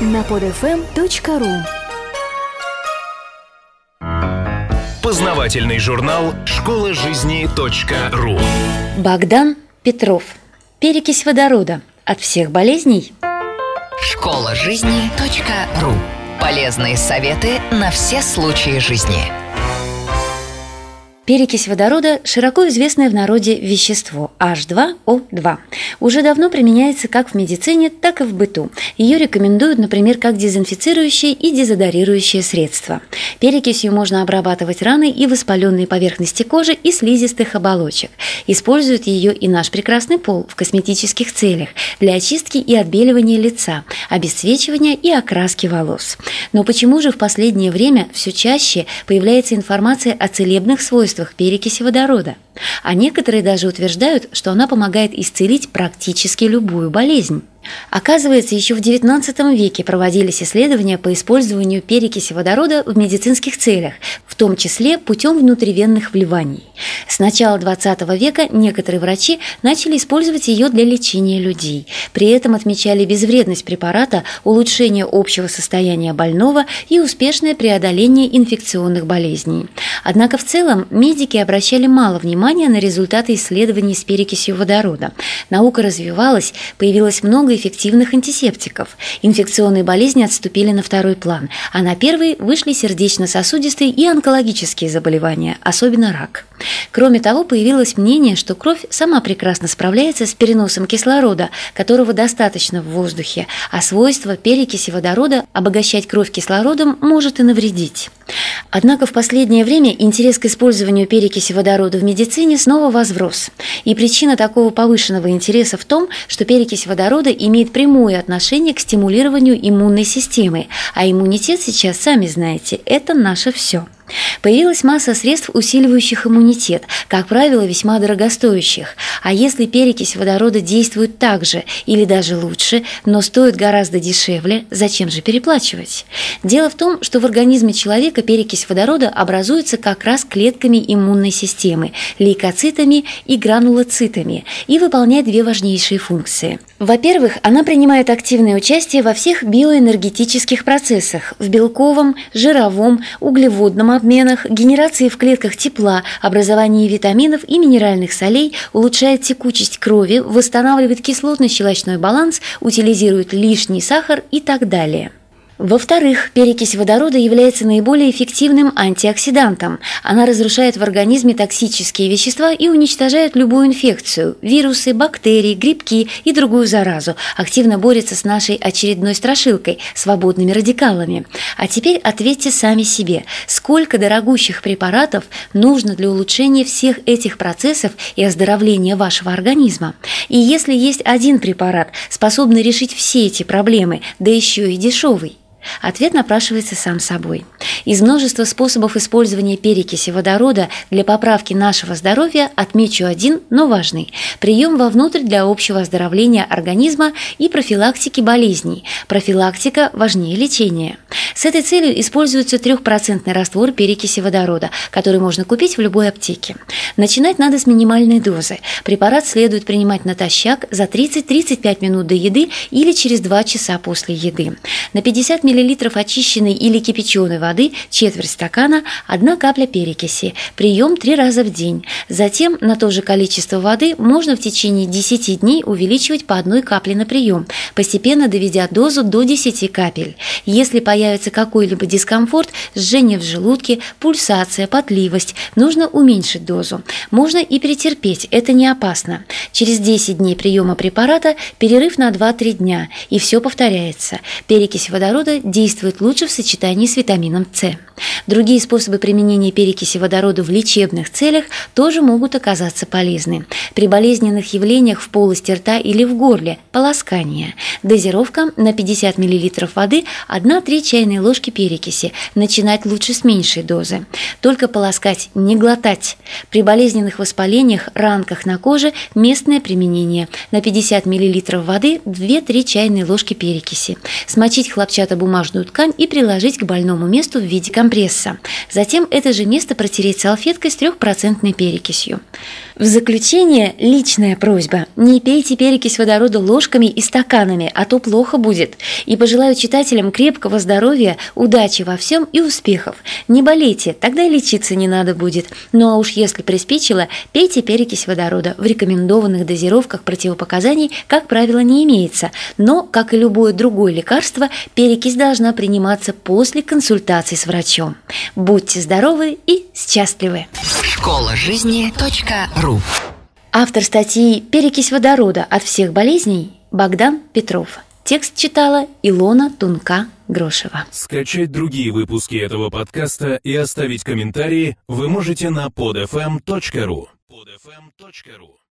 на podfm.ru Познавательный журнал «Школа жизни .ру» Богдан Петров. Перекись водорода. От всех болезней. Школа жизни .ру. Полезные советы на все случаи жизни. Перекись водорода – широко известное в народе вещество H2O2. Уже давно применяется как в медицине, так и в быту. Ее рекомендуют, например, как дезинфицирующее и дезодорирующее средство. Перекисью можно обрабатывать раны и воспаленные поверхности кожи и слизистых оболочек. Используют ее и наш прекрасный пол в косметических целях для очистки и отбеливания лица, обесцвечивания и окраски волос. Но почему же в последнее время все чаще появляется информация о целебных свойствах свойствах перекиси водорода, а некоторые даже утверждают, что она помогает исцелить практически любую болезнь. Оказывается, еще в XIX веке проводились исследования по использованию перекиси водорода в медицинских целях, том числе путем внутривенных вливаний. С начала XX века некоторые врачи начали использовать ее для лечения людей. При этом отмечали безвредность препарата, улучшение общего состояния больного и успешное преодоление инфекционных болезней. Однако в целом медики обращали мало внимания на результаты исследований с перекисью водорода. Наука развивалась, появилось много эффективных антисептиков. Инфекционные болезни отступили на второй план, а на первый вышли сердечно-сосудистые и онкологические заболевания, особенно рак. Кроме того, появилось мнение, что кровь сама прекрасно справляется с переносом кислорода, которого достаточно в воздухе, а свойство перекиси водорода обогащать кровь кислородом может и навредить. Однако в последнее время интерес к использованию перекиси водорода в медицине снова возрос. И причина такого повышенного интереса в том, что перекись водорода имеет прямое отношение к стимулированию иммунной системы, а иммунитет сейчас, сами знаете, это наше все. Появилась масса средств, усиливающих иммунитет, как правило, весьма дорогостоящих. А если перекись водорода действует так же или даже лучше, но стоит гораздо дешевле, зачем же переплачивать? Дело в том, что в организме человека перекись водорода образуется как раз клетками иммунной системы, лейкоцитами и гранулоцитами и выполняет две важнейшие функции. Во-первых, она принимает активное участие во всех биоэнергетических процессах в белковом, жировом, углеводном обменах, генерации в клетках тепла, образовании витаминов и минеральных солей, улучшает текучесть крови, восстанавливает кислотно-щелочной баланс, утилизирует лишний сахар и так далее. Во-вторых, перекись водорода является наиболее эффективным антиоксидантом. Она разрушает в организме токсические вещества и уничтожает любую инфекцию – вирусы, бактерии, грибки и другую заразу. Активно борется с нашей очередной страшилкой – свободными радикалами. А теперь ответьте сами себе, сколько дорогущих препаратов нужно для улучшения всех этих процессов и оздоровления вашего организма? И если есть один препарат, способный решить все эти проблемы, да еще и дешевый, Ответ напрашивается сам собой. Из множества способов использования перекиси водорода для поправки нашего здоровья отмечу один, но важный – прием вовнутрь для общего оздоровления организма и профилактики болезней. Профилактика важнее лечения. С этой целью используется трехпроцентный раствор перекиси водорода, который можно купить в любой аптеке. Начинать надо с минимальной дозы. Препарат следует принимать натощак за 30-35 минут до еды или через 2 часа после еды. На 50 мл очищенной или кипяченой воды, четверть стакана, одна капля перекиси. Прием три раза в день. Затем на то же количество воды можно в течение 10 дней увеличивать по одной капле на прием, постепенно доведя дозу до 10 капель. Если появится какой-либо дискомфорт, жжение в желудке, пульсация, потливость, нужно уменьшить дозу. Можно и перетерпеть, это не опасно. Через 10 дней приема препарата перерыв на 2-3 дня, и все повторяется. Перекись водорода действует лучше в сочетании с витамином С. Другие способы применения перекиси водорода в лечебных целях тоже могут оказаться полезны. При болезненных явлениях в полости рта или в горле – полоскание. Дозировка на 50 мл воды 1-3 чайные ложки перекиси. Начинать лучше с меньшей дозы. Только полоскать, не глотать. При болезненных воспалениях, ранках на коже – местное применение. На 50 мл воды 2-3 чайные ложки перекиси. Смочить хлопчатобумажную ткань и приложить к больному месту в виде компресса. Затем это же место протереть салфеткой с трехпроцентной перекисью. В заключение личная просьба. Не пейте перекись водорода ложками и стаканами, а то плохо будет. И пожелаю читателям крепкого здоровья, удачи во всем и успехов. Не болейте, тогда и лечиться не надо будет. Ну а уж если приспичило, пейте перекись водорода. В рекомендованных дозировках противопоказаний, как правило, не имеется. Но, как и любое другое лекарство, перекись должна приниматься после консультации с врачом. Будьте здоровы и счастливы! Школа жизни .ру Автор статьи «Перекись водорода от всех болезней» Богдан Петров. Текст читала Илона Тунка-Грошева. Скачать другие выпуски этого подкаста и оставить комментарии вы можете на podfm.ru. podfm.ru